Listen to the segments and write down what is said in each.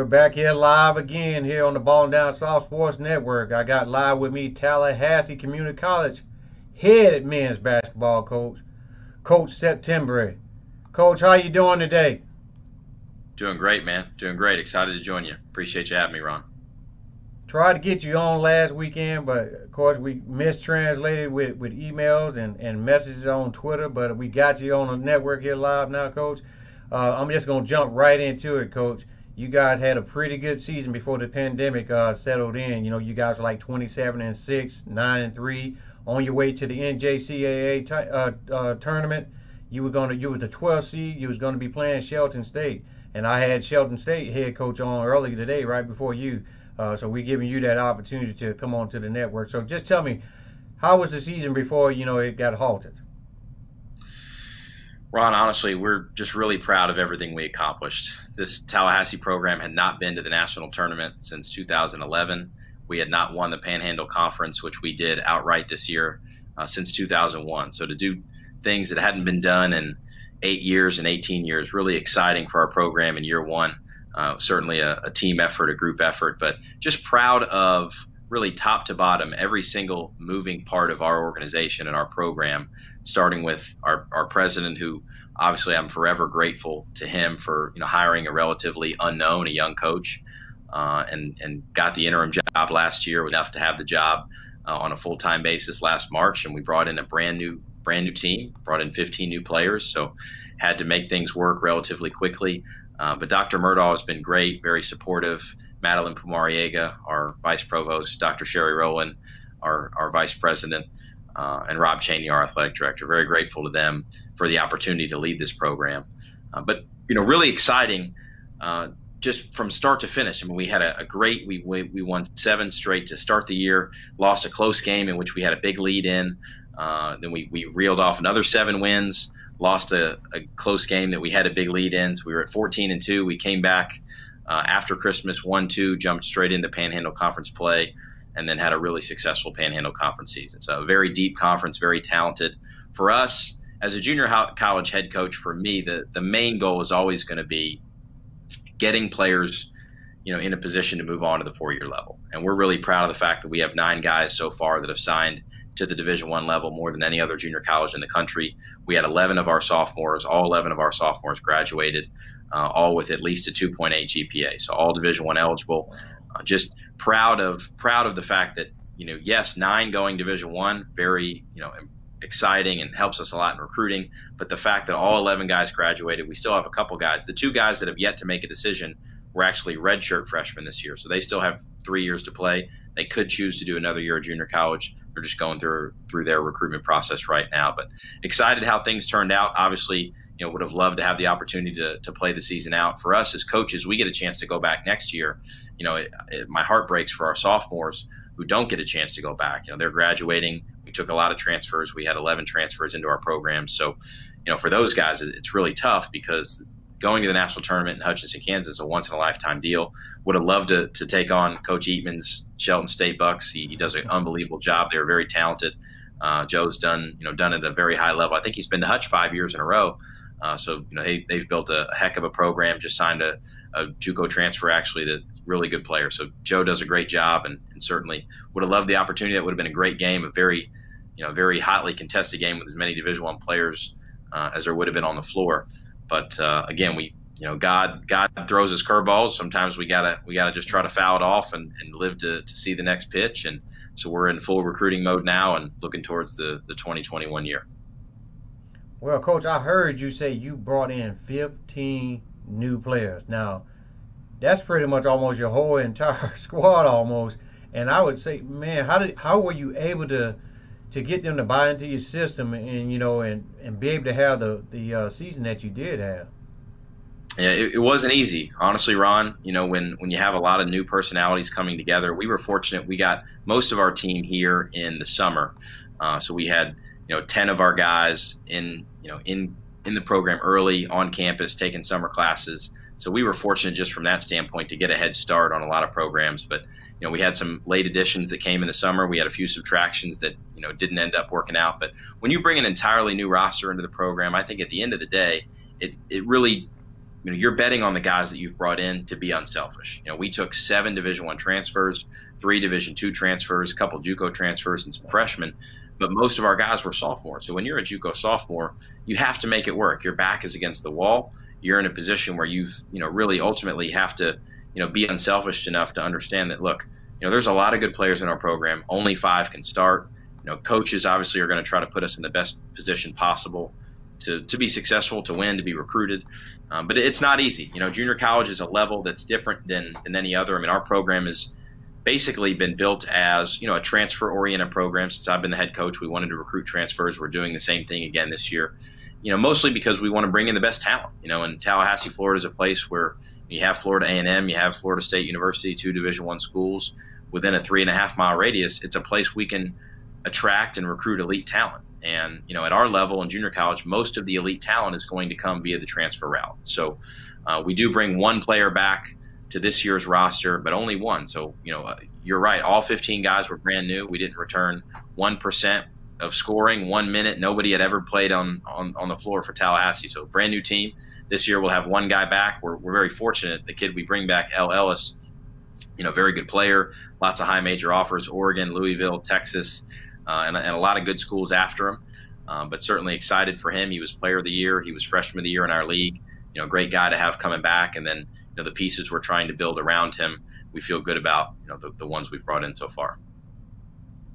We're back here live again here on the Ball and Down South Sports Network. I got live with me Tallahassee Community College head men's basketball coach, Coach Settembre. Coach, how you doing today? Doing great, man. Doing great. Excited to join you. Appreciate you having me, Ron. Tried to get you on last weekend, but of course we mistranslated with, with emails and, and messages on Twitter, but we got you on the network here live now, Coach. Uh, I'm just going to jump right into it, Coach. You guys had a pretty good season before the pandemic uh, settled in. You know, you guys were like 27 and 6, 9 and 3, on your way to the NJCAA t- uh, uh, tournament. You were going to, you was the 12th seed. You was going to be playing Shelton State, and I had Shelton State head coach on earlier today, right before you. Uh, so we're giving you that opportunity to come on to the network. So just tell me, how was the season before you know it got halted? Ron, honestly, we're just really proud of everything we accomplished. This Tallahassee program had not been to the national tournament since 2011. We had not won the Panhandle Conference, which we did outright this year, uh, since 2001. So to do things that hadn't been done in eight years and 18 years, really exciting for our program in year one. Uh, certainly a, a, team effort, a group effort, but just proud of really top to bottom every single moving part of our organization and our program, starting with our, our president, who obviously I'm forever grateful to him for you know hiring a relatively unknown, a young coach, uh, and and got the interim job last year enough to have the job uh, on a full time basis last March, and we brought in a brand new brand new team, brought in 15 new players, so had to make things work relatively quickly. Uh, but Dr. Murdaugh has been great, very supportive. Madeline Pumariega, our vice provost, Dr. Sherry Rowland, our, our vice president, uh, and Rob Chaney, our athletic director. Very grateful to them for the opportunity to lead this program. Uh, but you know, really exciting, uh, just from start to finish. I mean, we had a, a great. We, we, we won seven straight to start the year. Lost a close game in which we had a big lead in. Uh, then we we reeled off another seven wins lost a, a, close game that we had a big lead in. So we were at 14 and 2. We came back uh, after Christmas 1 2, jumped straight into Panhandle Conference play, and then had a really successful Panhandle Conference season. So a very deep conference, very talented. For us, as a junior college head coach, for me, the, the main goal is always going to be getting players you know in a position to move on to the four year level and we're really proud of the fact that we have nine guys so far that have signed to the Division One level more than any other junior college in the country. We had 11 of our sophomores, all 11 of our sophomores graduated, uh, all with at least a 2.8 GPA, so all Division One eligible. Uh, just proud of proud of the fact that you know, yes, nine going Division One, very you know exciting and helps us a lot in recruiting. But the fact that all 11 guys graduated, we still have a couple guys. The two guys that have yet to make a decision were actually redshirt freshmen this year, so they still have three years to play. They could choose to do another year of junior college. They're just going through through their recruitment process right now. But excited how things turned out. Obviously, you know, would have loved to have the opportunity to, to play the season out. For us as coaches, we get a chance to go back next year. You know, it, it, my heart breaks for our sophomores who don't get a chance to go back. You know, they're graduating. We took a lot of transfers. We had 11 transfers into our program. So, you know, for those guys, it's really tough because going to the national tournament in Hutchinson, Kansas, a once in a lifetime deal. Would have loved to, to take on Coach Eatman's Shelton State Bucks. He, he does an unbelievable job. They're very talented. Uh, Joe's done you know done at a very high level. I think he's been to Hutch five years in a row. Uh, so you know they, they've built a heck of a program. Just signed a, a JUCO transfer actually that really good player. So Joe does a great job and, and certainly would have loved the opportunity. That would have been a great game, a very you know very hotly contested game with as many Division One players uh, as there would have been on the floor. But uh, again, we you know God God throws his curveballs. Sometimes we gotta we gotta just try to foul it off and, and live to, to see the next pitch. And so we're in full recruiting mode now and looking towards the the 2021 year. Well, coach, I heard you say you brought in 15 new players. Now, that's pretty much almost your whole entire squad almost. And I would say, man, how did how were you able to to get them to buy into your system and you know and and be able to have the the uh, season that you did have? Yeah, it, it, wasn't easy, honestly, Ron. You know, when when you have a lot of new personalities coming together, we were fortunate. We got most of our team here in the summer, uh, so we had you know ten of our guys in you know in in the program early on campus taking summer classes. So we were fortunate just from that standpoint to get a head start on a lot of programs. But you know, we had some late additions that came in the summer. We had a few subtractions that you know didn't end up working out. But when you bring an entirely new roster into the program, I think at the end of the day, it it really you know you're betting on the guys that you've brought in to be unselfish. You know, we took seven Division One transfers, three Division Two transfers, a couple JUCO transfers, and some freshmen. But most of our guys were sophomores. So when you're a JUCO sophomore, you have to make it work. Your back is against the wall. You're in a position where you've you know really ultimately have to you know be unselfish enough to understand that look, you know there's a lot of good players in our program. Only five can start. You know, coaches obviously are going to try to put us in the best position possible to, to be successful, to win, to be recruited. Um, but it's not easy. You know, junior college is a level that's different than, than any other. I mean, our program has basically been built as, you know, a transfer oriented program. Since I've been the head coach, we wanted to recruit transfers. We're doing the same thing again this year, you know, mostly because we want to bring in the best talent. You know, and Tallahassee, Florida is a place where you have Florida A&M, you have Florida State University, two Division One schools within a three and a half mile radius. It's a place we can attract and recruit elite talent. And you know, at our level in junior college, most of the elite talent is going to come via the transfer route. So uh, we do bring one player back to this year's roster, but only one. So you know, uh, you're right. All 15 guys were brand new. We didn't return one percent of scoring, one minute. Nobody had ever played on, on on the floor for Tallahassee. So brand new team. This year we'll have one guy back. We're, we're very fortunate. The kid we bring back, El Ellis, you know, very good player. Lots of high major offers: Oregon, Louisville, Texas uh, and, and, a lot of good schools after him. Um, but certainly excited for him. He was Player of the Year. He was Freshman of the Year in our league. You know, great guy to have coming back. And then you know the pieces we're trying to build around him, we feel good about. You know, the, the ones we've brought in so far.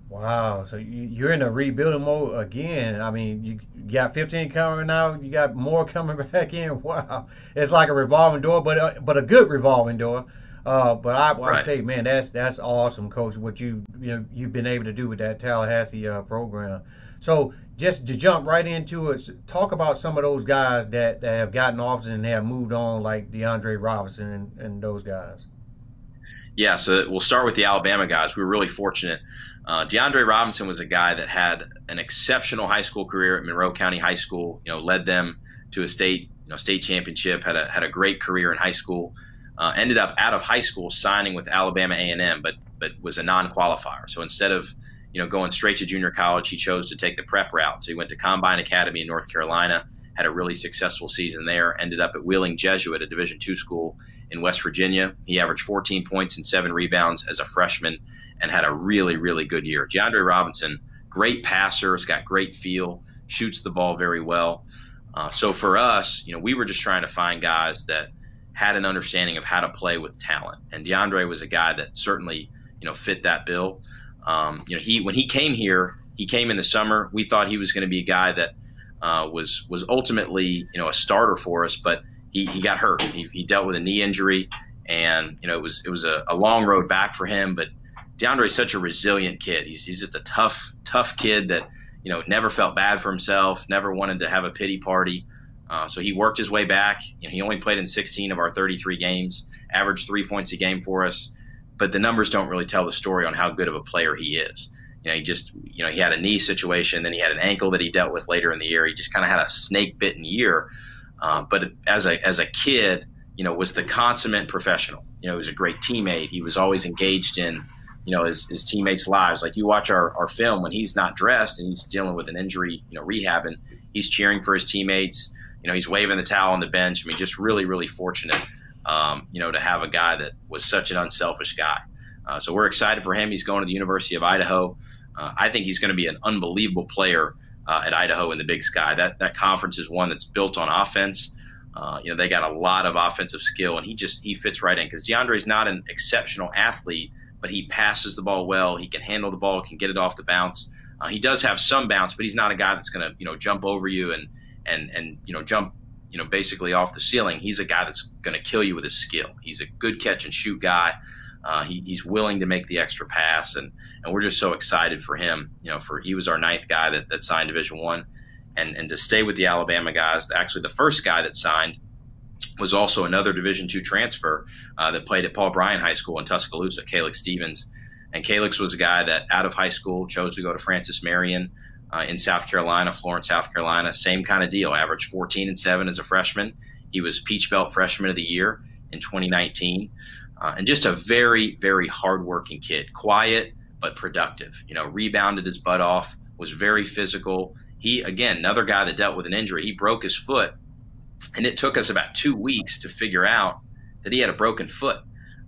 Wow. So you, are in a rebuilding mode again. I mean, you, got 15 coming out. You got more coming back in. Wow. It's like a revolving door, but a, but a good revolving door. Uh, but I, I say, man, that's that's awesome, Coach. What you you know you've been able to do with that Tallahassee uh, program. So just to jump right into it, talk about some of those guys that, that have gotten offers and have moved on, like DeAndre Robinson and, and those guys. Yeah, so we'll start with the Alabama guys. We were really fortunate. Uh, DeAndre Robinson was a guy that had an exceptional high school career at Monroe County High School. You know, led them to a state you know state championship. Had a had a great career in high school. Uh, ended up out of high school signing with Alabama A&M, but but was a non-qualifier. So instead of you know going straight to junior college, he chose to take the prep route. So he went to Combine Academy in North Carolina, had a really successful season there. Ended up at Wheeling Jesuit, a Division II school in West Virginia. He averaged 14 points and seven rebounds as a freshman, and had a really really good year. DeAndre Robinson, great passer, has got great feel, shoots the ball very well. Uh, so for us, you know, we were just trying to find guys that had an understanding of how to play with talent. And DeAndre was a guy that certainly, you know, fit that bill. Um, you know, he when he came here, he came in the summer. We thought he was going to be a guy that uh, was was ultimately, you know, a starter for us, but he, he got hurt. He, he dealt with a knee injury, and you know, it was it was a, a long road back for him. But DeAndre is such a resilient kid. He's he's just a tough tough kid that you know never felt bad for himself, never wanted to have a pity party. Uh, so he worked his way back. You know, he only played in 16 of our 33 games, averaged three points a game for us. But the numbers don't really tell the story on how good of a player he is. You know, he just, you know, he had a knee situation, then he had an ankle that he dealt with later in the year. He just kind of had a snake bitten year. Um, but as a as a kid, you know, was the consummate professional. You know, he was a great teammate. He was always engaged in, you know, his, his teammates' lives. Like you watch our, our film when he's not dressed and he's dealing with an injury, you know, rehabbing, he's cheering for his teammates you know, he's waving the towel on the bench. I mean, just really, really fortunate, um, you know, to have a guy that was such an unselfish guy. Uh, so we're excited for him. He's going to the University of Idaho. Uh, I think he's going to be an unbelievable player uh, at Idaho in the Big Sky. That that conference is one that's built on offense. Uh, you know, they got a lot of offensive skill, and he just he fits right in because DeAndre's not an exceptional athlete, but he passes the ball well. He can handle the ball, can get it off the bounce. Uh, he does have some bounce, but he's not a guy that's going to you know jump over you and and and you know jump you know basically off the ceiling. He's a guy that's going to kill you with his skill. He's a good catch and shoot guy. Uh, he, he's willing to make the extra pass, and and we're just so excited for him. You know, for he was our ninth guy that, that signed Division One, and and to stay with the Alabama guys. Actually, the first guy that signed was also another Division two transfer uh, that played at Paul Bryant High School in Tuscaloosa, Calix Stevens. And Calix was a guy that out of high school chose to go to Francis Marion uh, in South Carolina, Florence, South Carolina. Same kind of deal. Averaged 14 and 7 as a freshman. He was Peach Belt Freshman of the Year in 2019. Uh, and just a very, very hardworking kid. Quiet, but productive. You know, rebounded his butt off, was very physical. He, again, another guy that dealt with an injury. He broke his foot and it took us about two weeks to figure out that he had a broken foot.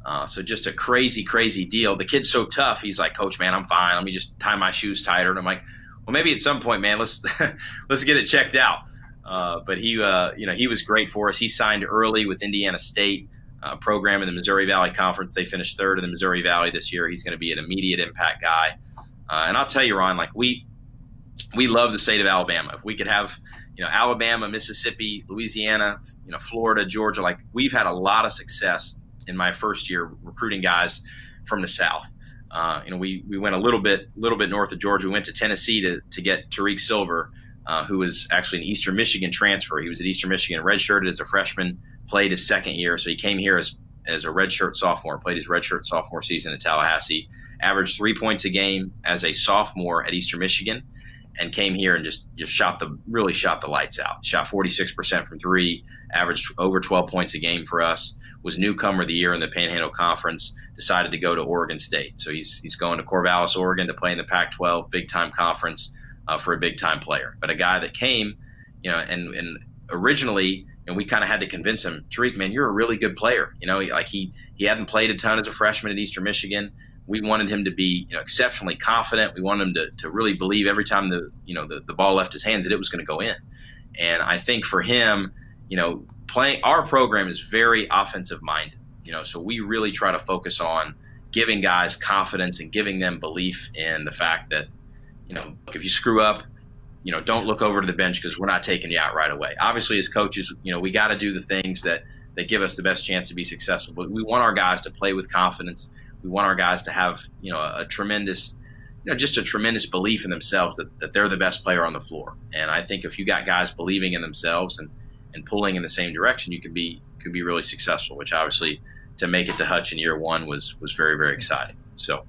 Uh, so just a crazy, crazy deal. The kid's so tough. He's like, Coach, man, I'm fine. Let me just tie my shoes tighter. And I'm like, well, maybe at some point, man, let's let's get it checked out. Uh, but he, uh, you know, he was great for us. He signed early with Indiana State uh, program in the Missouri Valley Conference. They finished third in the Missouri Valley this year. He's going to be an immediate impact guy. Uh, and I'll tell you, Ron, like we we love the state of Alabama. If we could have, you know, Alabama, Mississippi, Louisiana, you know, Florida, Georgia, like we've had a lot of success in my first year recruiting guys from the South. Uh, you know, we, we went a little bit little bit north of Georgia. We went to Tennessee to, to get Tariq Silver, uh, who was actually an Eastern Michigan transfer. He was at Eastern Michigan, redshirted as a freshman, played his second year. So he came here as, as a redshirt sophomore, played his redshirt sophomore season at Tallahassee, averaged three points a game as a sophomore at Eastern Michigan, and came here and just just shot the really shot the lights out. Shot 46% from three, averaged over 12 points a game for us. Was newcomer of the year in the Panhandle Conference. Decided to go to Oregon State, so he's he's going to Corvallis, Oregon, to play in the Pac-12 big time conference uh, for a big time player. But a guy that came, you know, and and originally and we kind of had to convince him, Tariq, man, you're a really good player. You know, like he he hadn't played a ton as a freshman at Eastern Michigan. We wanted him to be you know, exceptionally confident. We wanted him to, to really believe every time the you know the, the ball left his hands that it was going to go in. And I think for him, you know, playing our program is very offensive minded. You know, so we really try to focus on giving guys confidence and giving them belief in the fact that, you know, if you screw up, you know, don't look over to the bench because we're not taking you out right away. Obviously, as coaches, you know, we got to do the things that that give us the best chance to be successful. But we want our guys to play with confidence. We want our guys to have, you know, a, a tremendous, you know, just a tremendous belief in themselves that, that they're the best player on the floor. And I think if you got guys believing in themselves and and pulling in the same direction, you can be could be really successful. Which obviously, to make it to Hutch in year one was was very very exciting. So.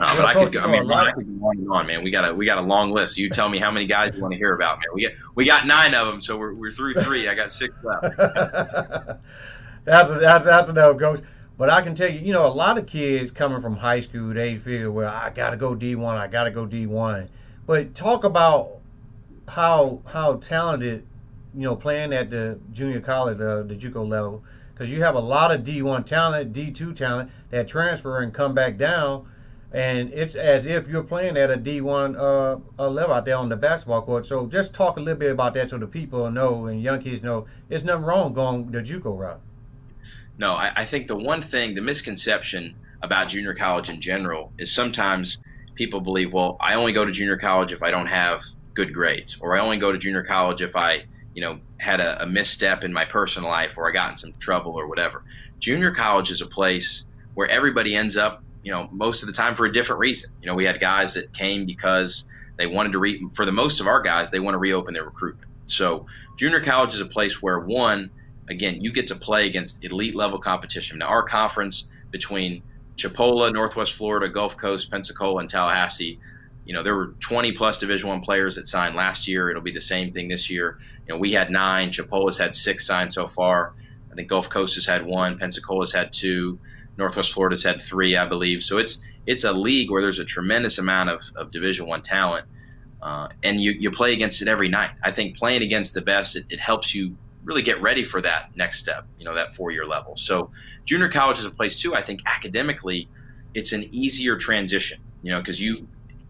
Uh, but I could go. I mean, I could go on and on, man. We got a we got a long list. You tell me how many guys you want to hear about, man. We got we got nine of them, so we're, we're through three. I got six left. that's that's that's enough, coach. But I can tell you, you know, a lot of kids coming from high school, they feel, well, I got to go D1, I got to go D1. But talk about how how talented, you know, playing at the junior college, uh, the JUCO level, because you have a lot of D1 talent, D2 talent that transfer and come back down and it's as if you're playing at a D1 uh, level out there on the basketball court. So just talk a little bit about that so the people know and young kids know there's nothing wrong going the JUCO route. No, I, I think the one thing, the misconception about junior college in general is sometimes people believe, well, I only go to junior college if I don't have good grades, or I only go to junior college if I, you know, had a, a misstep in my personal life or I got in some trouble or whatever. Junior college is a place where everybody ends up you know, most of the time for a different reason. You know, we had guys that came because they wanted to re for the most of our guys, they want to reopen their recruitment. So junior college is a place where one, again, you get to play against elite level competition. Now our conference between Chipola, Northwest Florida, Gulf Coast, Pensacola, and Tallahassee, you know, there were 20 plus Division One players that signed last year. It'll be the same thing this year. You know, we had nine. Chipola's had six signed so far. I think Gulf Coast has had one. Pensacola's had two. Northwest Florida's had three, I believe. So it's it's a league where there's a tremendous amount of, of Division One talent, uh, and you, you play against it every night. I think playing against the best it, it helps you really get ready for that next step. You know that four year level. So junior college is a place too. I think academically, it's an easier transition. You know because you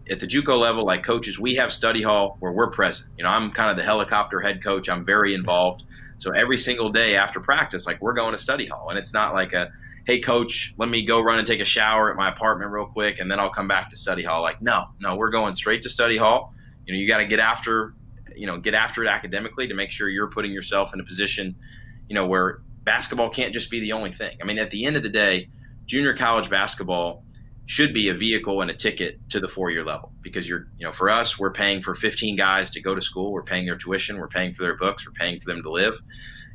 at the JUCO level, like coaches, we have study hall where we're present. You know, I'm kind of the helicopter head coach. I'm very involved. So every single day after practice, like we're going to study hall, and it's not like a, hey coach, let me go run and take a shower at my apartment real quick, and then I'll come back to study hall. Like no, no, we're going straight to study hall. You know, you got to get after, you know, get after it academically to make sure you're putting yourself in a position, you know, where basketball can't just be the only thing. I mean, at the end of the day, junior college basketball should be a vehicle and a ticket to the four year level because you're you know for us we're paying for 15 guys to go to school. We're paying their tuition. We're paying for their books. We're paying for them to live.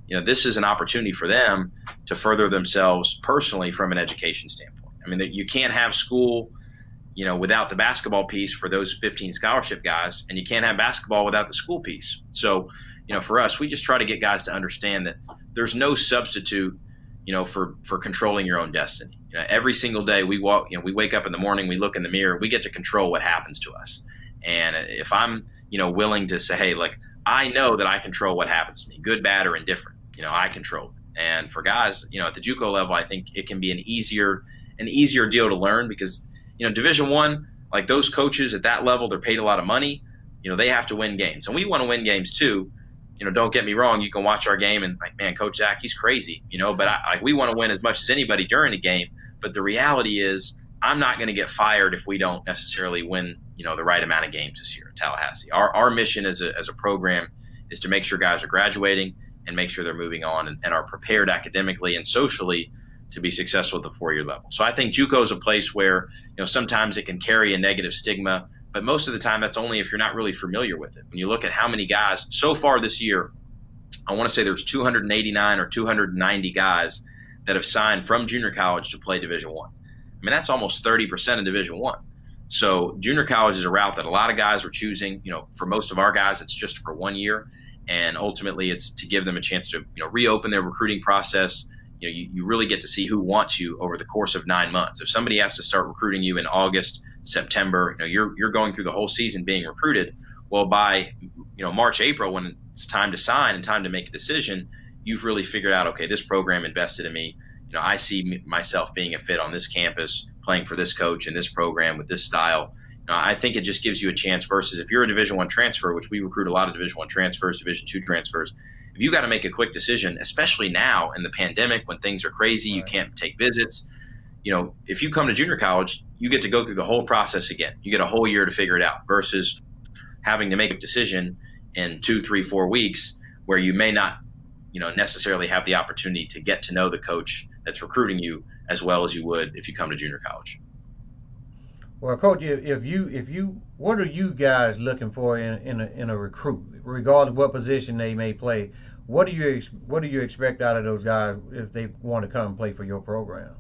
You know this is an opportunity for them to further themselves personally from an education standpoint. I mean you can't have school you know without the basketball piece for those 15 scholarship guys and you can't have basketball without the school piece. So you know for us we just try to get guys to understand that there's no substitute you know for for controlling your own destiny you know, every single day we walk, you know, we wake up in the morning, we look in the mirror, we get to control what happens to us. And if I'm, you know, willing to say, hey, like, I know that I control what happens to me, good, bad, or indifferent. You know, I control it. And for guys, you know, at the JUCO level, I think it can be an easier an easier deal to learn because you know Division One, like those coaches at that level, they're paid a lot of money. You know, they have to win games, and we want to win games too. You know, don't get me wrong. You can watch our game and like, man, Coach Zach, he's crazy. You know, but I, like we want to win as much as anybody during the game. But the reality is, I'm not going to get fired if we don't necessarily win, you know, the right amount of games this year at Tallahassee. Our, our mission as a, as a program is to make sure guys are graduating and make sure they're moving on and, and are prepared academically and socially to be successful at the four-year level. So I think JUCO is a place where, you know, sometimes it can carry a negative stigma, but most of the time that's only if you're not really familiar with it. When you look at how many guys so far this year, I want to say there's 289 or 290 guys that have signed from junior college to play Division One. I mean, that's almost 30% of Division One. So junior college is a route that a lot of guys are choosing. You know, for most of our guys, it's just for one year, and ultimately, it's to give them a chance to you know reopen their recruiting process. You know, you, you really get to see who wants you over the course of nine months. If somebody has to start recruiting you in August, September, you know, you're you're going through the whole season being recruited. Well, by you know March, April, when it's time to sign and time to make a decision, you've really figured out, okay, this program invested in me you know, I see myself being a fit on this campus, playing for this coach and this program with this style. You know, I think it just gives you a chance versus if you're a Division One transfer, which we recruit a lot of Division One transfers, Division Two transfers. If you got to make a quick decision, especially now in the pandemic when things are crazy, you can't take visits. You know, if you come to junior college, you get to go through the whole process again. You get a whole year to figure it out versus having to make a decision in two, three, four weeks where you may not, you know, necessarily have the opportunity to get to know the coach that's recruiting you as well as you would if you come to junior college. Well, coach, if you if you what are you guys looking for in in a, in a recruit, regardless of what position they may play? What do you what do you expect out of those guys if they want to come play for your program?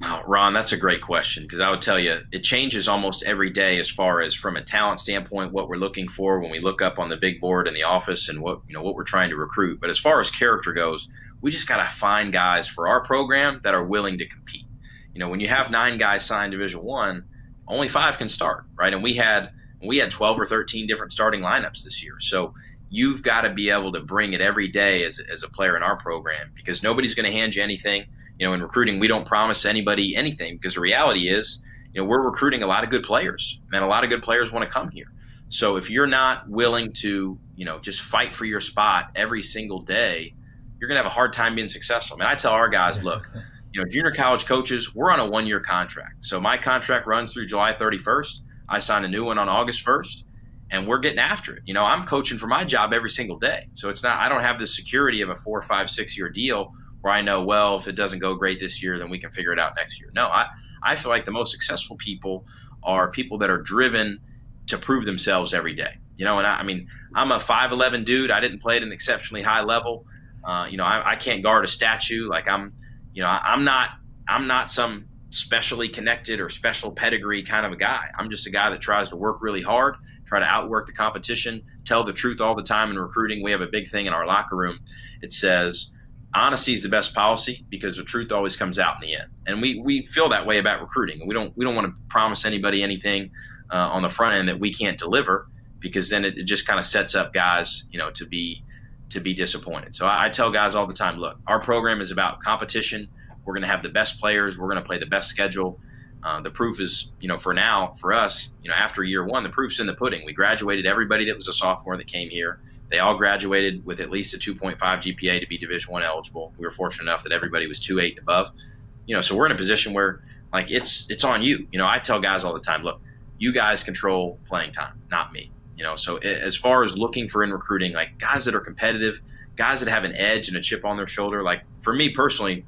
Oh, Ron, that's a great question because I would tell you it changes almost every day as far as from a talent standpoint what we're looking for when we look up on the big board in the office and what you know what we're trying to recruit. But as far as character goes, we just got to find guys for our program that are willing to compete. You know, when you have nine guys signed Division One, only five can start, right? And we had we had 12 or 13 different starting lineups this year. So you've got to be able to bring it every day as, as a player in our program because nobody's going to hand you anything. You know, in recruiting, we don't promise anybody anything because the reality is, you know, we're recruiting a lot of good players, and a lot of good players want to come here. So if you're not willing to, you know, just fight for your spot every single day, you're going to have a hard time being successful. I mean, I tell our guys, look, you know, junior college coaches, we're on a one year contract. So my contract runs through July 31st. I sign a new one on August 1st, and we're getting after it. You know, I'm coaching for my job every single day. So it's not, I don't have the security of a four, five, six year deal where I know, well, if it doesn't go great this year, then we can figure it out next year. No, I, I feel like the most successful people are people that are driven to prove themselves every day. You know, and I, I mean, I'm a 5'11 dude. I didn't play at an exceptionally high level. Uh, you know, I, I, can't guard a statue. Like I'm, you know, I, am not, I'm not some specially connected or special pedigree kind of a guy. I'm just a guy that tries to work really hard, try to outwork the competition, tell the truth all the time in recruiting. We have a big thing in our locker room. It says, honesty is the best policy because the truth always comes out in the end. And we, we feel that way about recruiting. We don't, we don't want to promise anybody anything uh, on the front end that we can't deliver because then it, it just kind of sets up guys, you know, to be, to be disappointed. So I, I tell guys all the time, look, our program is about competition. We're going to have the best players. We're going to play the best schedule. Uh, the proof is, you know, for now, for us, you know, after year one, the proof's in the pudding. We graduated everybody that was a sophomore that came here. They all graduated with at least a 2.5 GPA to be Division One eligible. We were fortunate enough that everybody was 2.8 and above. You know, so we're in a position where, like, it's it's on you. You know, I tell guys all the time, look, you guys control playing time, not me. You know, so as far as looking for in recruiting, like guys that are competitive, guys that have an edge and a chip on their shoulder. Like for me personally,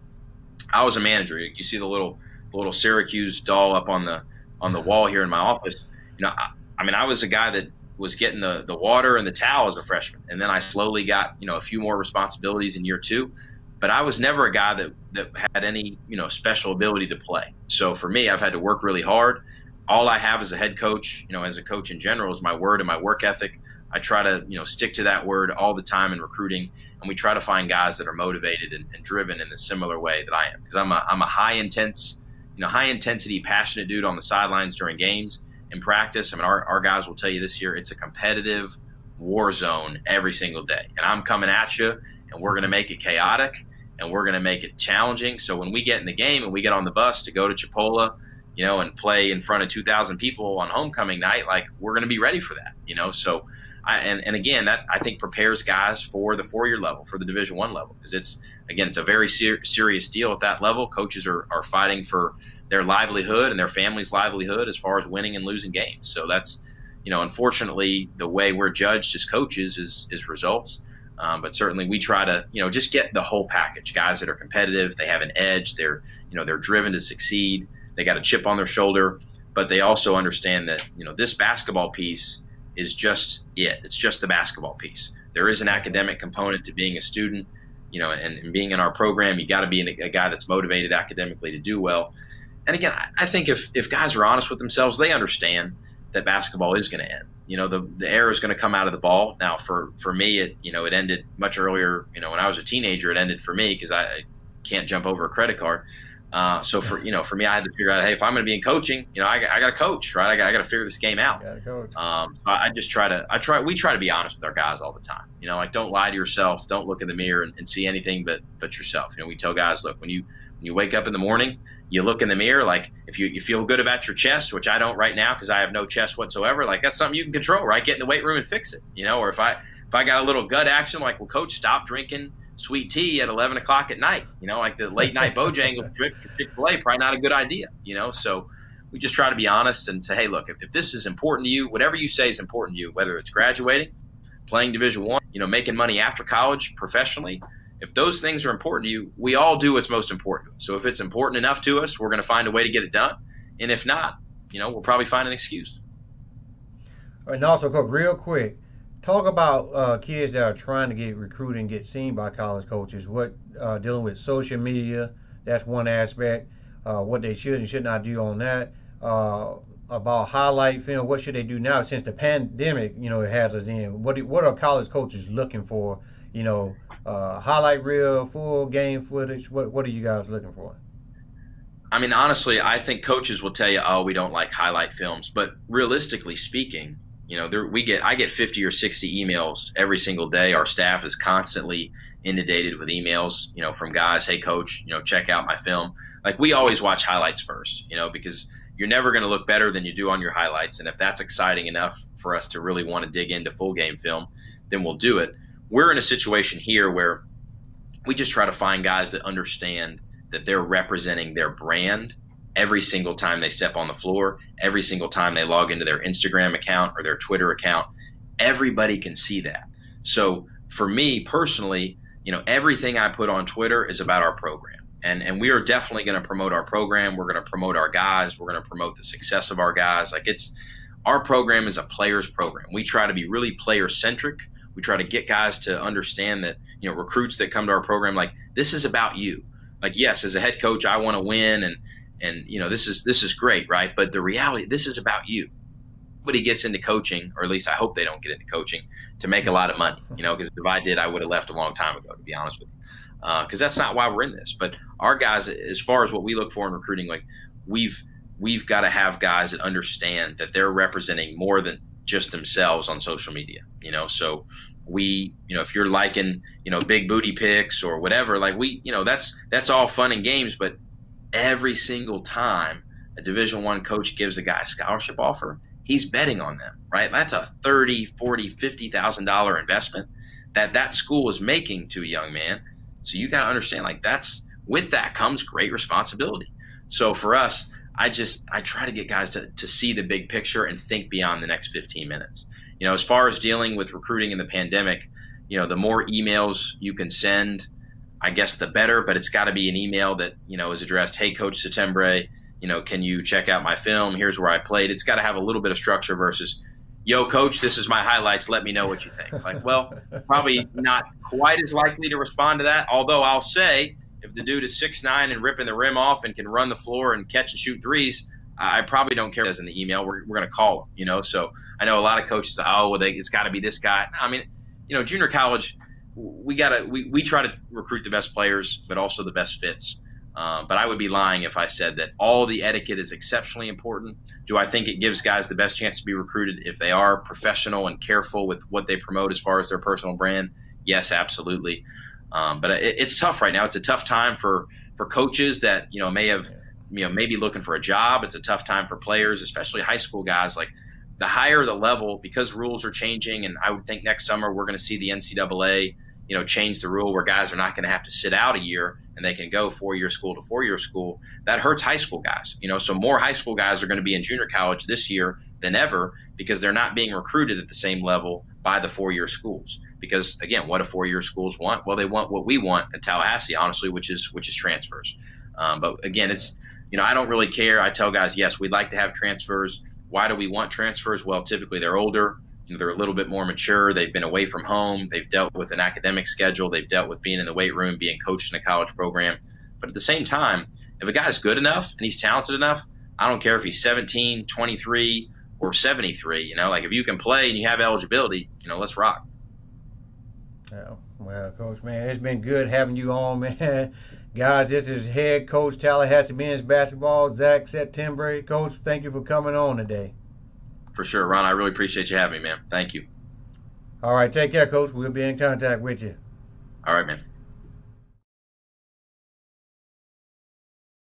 I was a manager. You see the little the little Syracuse doll up on the on the wall here in my office. You know, I, I mean, I was a guy that was getting the the water and the towel as a freshman, and then I slowly got you know a few more responsibilities in year two. But I was never a guy that that had any you know special ability to play. So for me, I've had to work really hard all I have as a head coach, you know, as a coach in general, is my word and my work ethic. I try to, you know, stick to that word all the time in recruiting, and we try to find guys that are motivated and, and driven in a similar way that I am. Because I'm a, I'm a high intense, you know, high intensity, passionate dude on the sidelines during games in practice. I mean, our, our guys will tell you this year, it's a competitive, war zone every single day. And I'm coming at you, and we're going to make it chaotic and we're going to make it challenging. So when we get in the game and we get on the bus to go to Chipola, you know, and play in front of 2,000 people on homecoming night, like we're going to be ready for that, you know. So, I, and and again, that I think prepares guys for the four year level, for the Division One level, because it's again, it's a very ser- serious deal at that level. Coaches are are fighting for their livelihood and their family's livelihood as far as winning and losing games. So that's, you know, unfortunately, the way we're judged as coaches is is results. Um, but certainly, we try to, you know, just get the whole package. Guys that are competitive, they have an edge. They're, you know, they're driven to succeed. They got a chip on their shoulder, but they also understand that, you know, this basketball piece is just it. It's just the basketball piece. There is an academic component to being a student, you know, and, and being in our program. You got to be a, a guy that's motivated academically to do well. And again, I, I think if if guys are honest with themselves, they understand that basketball is going to end. You know, the the air is going to come out of the ball. Now, for for me, it you know it ended much earlier. You know, when I was a teenager, it ended for me because I, I can't jump over a credit card. Uh, so for you know, for me, I had to figure out, hey, if I'm going to be in coaching, you know, I, I got to coach, right? I got, I got to figure this game out. Um, so I just try to, I try, we try to be honest with our guys all the time. You know, like don't lie to yourself, don't look in the mirror and, and see anything but but yourself. You know, we tell guys, look, when you when you wake up in the morning, you look in the mirror like if you, you feel good about your chest which i don't right now because i have no chest whatsoever like that's something you can control right? Get in the weight room and fix it you know? Or if i if i got a little gut action like well coach stop drinking sweet tea at 11 o'clock at night you know? Like the late night bojangles trip for chick-fil-a probably not a good idea you know? So we just try to be honest and say hey look if, if this is important to you whatever you say is important to you whether it's graduating playing division one you know making money after college professionally if those things are important to you, we all do what's most important. So if it's important enough to us, we're going to find a way to get it done. And if not, you know, we'll probably find an excuse. And also, Cook, real quick, talk about uh, kids that are trying to get recruited and get seen by college coaches. What uh, dealing with social media? That's one aspect. Uh, what they should and should not do on that. Uh, about highlight film. What should they do now since the pandemic? You know, it has us in. What do, what are college coaches looking for? You know, uh, highlight reel, full game footage? What What are you guys looking for? I mean, honestly, I think coaches will tell you, "Oh, we don't like highlight films." But realistically speaking, you know, there, we get I get 50 or 60 emails every single day. Our staff is constantly inundated with emails, you know, from guys, "Hey, coach, you know, check out my film." Like we always watch highlights first, you know, because you're never going to look better than you do on your highlights. And if that's exciting enough for us to really want to dig into full game film, then we'll do it we're in a situation here where we just try to find guys that understand that they're representing their brand every single time they step on the floor, every single time they log into their Instagram account or their Twitter account. Everybody can see that. So for me personally, you know, everything I put on Twitter is about our program. And, and we are definitely going to promote our program. We're going to promote our guys. We're going to promote the success of our guys. Like it's our program is a players program. We try to be really player centric we try to get guys to understand that you know recruits that come to our program like this is about you. Like yes as a head coach i want to win and and you know this is this is great right? But the reality this is about you. Nobody gets into coaching or at least i hope they don't get into coaching to make a lot of money you know because if i did i would have left a long time ago to be honest with you. Because uh, that's not why we're in this. But our guys as far as what we look for in recruiting like we've we've got to have guys that understand that they're representing more than just themselves on social media you know? So we you know if you're liking you know big booty pics or whatever like we you know that's that's all fun and games but every single time a division one coach gives a guy a scholarship offer he's betting on them right? That's a 30 40 50 thousand dollar investment that that school is making to a young man. So you got to understand like that's with that comes great responsibility. So for us i just i try to get guys to, to see the big picture and think beyond the next 15 minutes you know, as far as dealing with recruiting in the pandemic, you know, the more emails you can send, I guess the better, but it's got to be an email that, you know, is addressed, hey, Coach Settembre, you know, can you check out my film? Here's where I played. It's got to have a little bit of structure versus, yo, coach, this is my highlights. Let me know what you think. Like, well, probably not quite as likely to respond to that. Although I'll say, if the dude is six nine and ripping the rim off and can run the floor and catch and shoot threes, I probably don't care as in the email. We're, we're going to call them, you know. So I know a lot of coaches. Oh, well, they, it's got to be this guy. I mean, you know, junior college, we got to we, we try to recruit the best players, but also the best fits. Uh, but I would be lying if I said that all the etiquette is exceptionally important. Do I think it gives guys the best chance to be recruited if they are professional and careful with what they promote as far as their personal brand? Yes, absolutely. Um, but it, it's tough right now. It's a tough time for for coaches that you know may have you know maybe looking for a job. It's a tough time for players, especially high school guys. Like the higher the level, because rules are changing, and I would think next summer we're going to see the NCAA you know change the rule where guys are not going to have to sit out a year and they can go four year school to four year school that hurts high school guys you know so more high school guys are going to be in junior college this year than ever because they're not being recruited at the same level by the four year schools because again what do four year schools want well they want what we want at tallahassee honestly which is which is transfers um, but again it's you know i don't really care i tell guys yes we'd like to have transfers why do we want transfers well typically they're older they're a little bit more mature. They've been away from home. They've dealt with an academic schedule. They've dealt with being in the weight room, being coached in a college program. But at the same time, if a guy's good enough and he's talented enough, I don't care if he's 17, 23, or 73. You know, like if you can play and you have eligibility, you know, let's rock. Yeah, well, Coach, man, it's been good having you on, man. Guys, this is head coach Tallahassee men's basketball, Zach Settembre. Coach, thank you for coming on today for sure. Ron, I really appreciate you having me, man. Thank you. All right. Take care, Coach. We'll be in contact with you. All right, man.